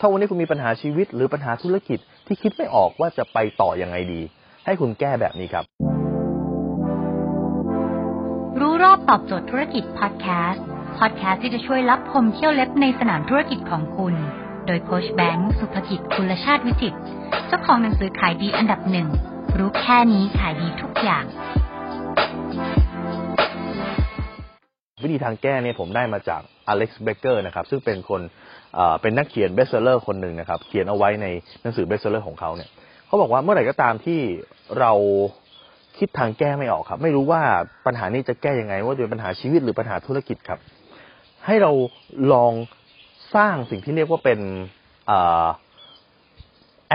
ถ้าวันนี้คุณมีปัญหาชีวิตหรือปัญหาธุรกิจที่คิดไม่ออกว่าจะไปต่ออยังไงดี ให้คุณแก้แบบนี้ครับ รู้รอบตอบโจทย์ธุรกิจพอดแคสต์พอดแคสต์ที่จะช่วยรับพมเที่ยวเล็บในสนามธุรกิจของคุณ โดยโคชแบงค์สุภกิจคุณชาติวิจิตเจ้าของหนังสือขายดีอันดับหนึ่งรู้แค่นี้ขายดีทุกอย่าง วิธีทางแก้เนี่ยผมได้มาจากอเล็กซ์เบเกอร์นะครับซึ่งเป็นคนเป็นนักเขียน best seller คนหนึ่งนะครับ เขียนเอาไว้ในหนังสือ best seller ของเขาเนี่ยเขาบอกว่าเมื่อไหร่ก็ตามที่เราคิดทางแก้ไม่ออกครับ ไม่รู้ว่าปัญหานี้จะแก้ยังไง ว่าจะเป็นปัญหาชีวิตหรือปัญหาธุรกิจครับ ให้เราลองสร้างสิ่งที่เรียกว่าเป็นเอ่อ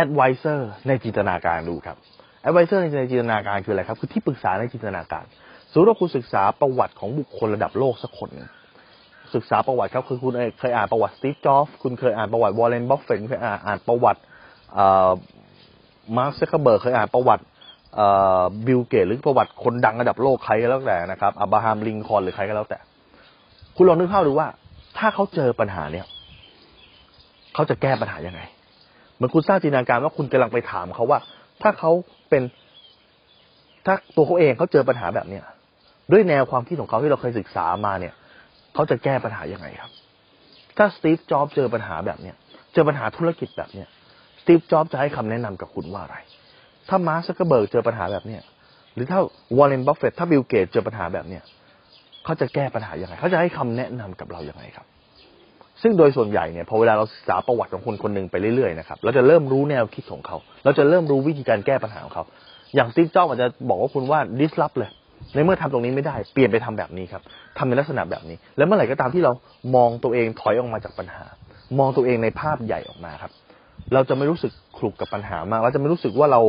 advisor ในจินตนาการดูครับ advisor ในจินตนาการคืออะไรครับ คือที่ปรึกษาในจินตนาการ สมมติว่าคุณศึกษาประวัติของบุคคลระดับโลกสักคนศึกษาประวัติครับคือคุณเคยอ่านประวัติสตีฟจ็อบส์คุณเคยอ่านประวัติวอร์เรนบัฟเฟตต์เคยอ่านอ่านประวัติมาร์คเกอร์เบิร์กเคยอ่านประวัติบิลเกตส์หรือประวัติคนดังระดับโลกใครก็แล้วแต่นะครับอับราฮัมลินคอล์นหรือใครก็แล้วแต่ คุณลองนึกภาพดูว่า ถ้าเขาเจอปัญหาเนี่ยเขาจะแก้ปัญหายังไงเหมือนคุณสร้างจินตนาการว่าคุณกำลังไปถามเขาว่า ถ้าเขาเป็นถ้าตัวเขาเองเขาเจอปัญหาแบบเนี้ย ด้วยแนวความคิดของเขาที่เราเคยศึกษามาเนี่ย เขาจะแก้ปัญหายังไงครับ ถ้าสตีฟจ็อบส์เจอปัญหาแบบเนี้ยเจอปัญหาธุรกิจแบบเนี้ยสตีฟจ็อบส์จะให้คำแนะนำกับคุณว่าอะไร ถ้ามาร์คซักเกอร์เบิร์กเจอปัญหาแบบเนี้ยหรือถ้าวอร์เรนบัฟเฟตต์ถ้าบิลเกตส์เจอปัญหาแบบเนี้ยเขาจะแก้ปัญหายังไง เขาจะให้คำแนะนำกับเรายังไงครับ ซึ่งโดยส่วนใหญ่เนี่ยพอเวลาเราศึกษาประวัติของคนคนหนึ่งไปเรื่อยๆนะครับเราจะเริ่มรู้แนวคิดของเขา เราจะเริ่มรู้วิธีการแก้ปัญหาของเขา อย่างสตีฟจ็อบอาจจะบอกว่าคุณว่าดิสลอฟเลย ในเมื่อทำตรงนี้ไม่ได้ เปลี่ยนไปทำแบบนี้ครับทำในลักษณะแบบนี้ แล้วเมื่อไหร่ก็ตามที่เรามองตัวเองถอยออกมาจากปัญหา มองตัวเองในภาพใหญ่ออกมาครับ เราจะไม่รู้สึกคลุกกับปัญหามากเราจะไม่รู้สึกว่าเรา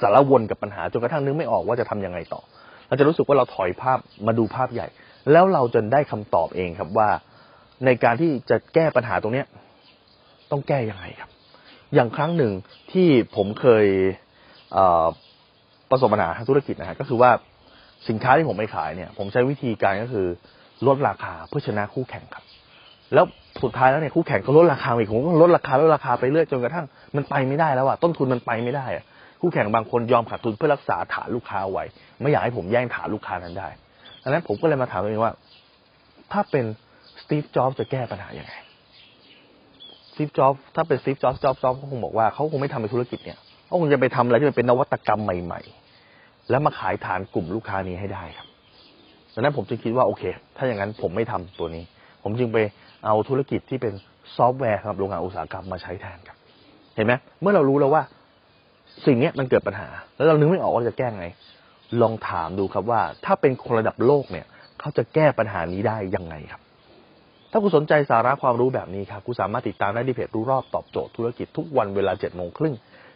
สารวนกับปัญหาจนกระทั่งนึกไม่ออกว่าจะทำยังไงต่อ เราจะรู้สึกว่าเราถอยภาพมาดูภาพใหญ่ แล้วเราจะได้คำตอบเองครับว่า ในการที่จะแก้ปัญหาตรงเนี้ย ต้องแก้ยังไงครับ อย่างครั้งหนึ่งที่ผมเคยประสบปัญหาทางธุรกิจนะฮะก็คือว่า สินค้าที่ผมไปขายเนี่ย ผมใช้วิธีการก็คือลดราคาเพื่อชนะคู่แข่งครับ แล้วสุดท้ายแล้วเนี่ยคู่แข่งก็ลดราคาอีกผมก็ลดราคาลดราคาไปเรื่อยจนกระทั่งมันไปไม่ได้แล้วอะต้นทุนมันไปไม่ได้อะคู่แข่งบางคนยอมขาดทุนเพื่อรักษาฐานลูกค้าไว้ไม่อยากให้ผมแย่งฐานลูกค้านั้นได้ดังนั้นผมก็เลยมาถามตัวเองว่า ถ้าเป็นสตีฟจ็อบส์จะแก้ปัญหายังไงสตีฟจ็อบส์ถ้าเป็นสตีฟจ็อบส์จ็อบส์จ็อบเขาคงบอกว่าเขาคงไม่ทำในธุรกิจเนี่ยเขาคงจะไปทำอะไรที่มันเป็นนวัตกรรมใหม่ ๆ แล้วมาขายฐานกลุ่มลูกค้านี้ให้ได้ครับดังนั้นผมจึงคิดว่าโอเค ถ้าอย่างนั้นผมไม่ทำตัวนี้ ผมจึงไปเอาธุรกิจที่เป็นซอฟต์แวร์สำหรับโรงงานอุตสาหกรรมมาใช้แทนครับ เห็นไหมเมื่อเรารู้แล้วว่า สิ่งนี้มันเกิดปัญหา แล้วเรานึกไม่ออกว่าจะแก้ไง ลองถามดูครับว่า ถ้าเป็นคนระดับโลกเนี่ย เขาจะแก้ปัญหานี้ได้ยังไงครับ ถ้าคุณสนใจสาระความรู้แบบนี้ครับคุณสามารถติดตามได้ที่เพจรู้รอบตอบโจทย์ธุรกิจทุกวันเวลาเจ็ดโมงครึ่ง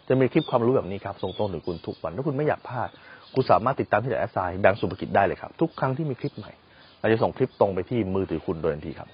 จะมีคลิปความรู้แบบนี้ครับส่งตรงถึงคุณทุกวันถ้าคุณไม่อยากพลาด คุณสามารถติดตามที่แอสไซน์แบงก์สุภกิจได้เลยครับ ทุกครั้งที่มีคลิปใหม่ เราจะส่งคลิปตรงไปที่มือถือคุณโดยทันทีครับ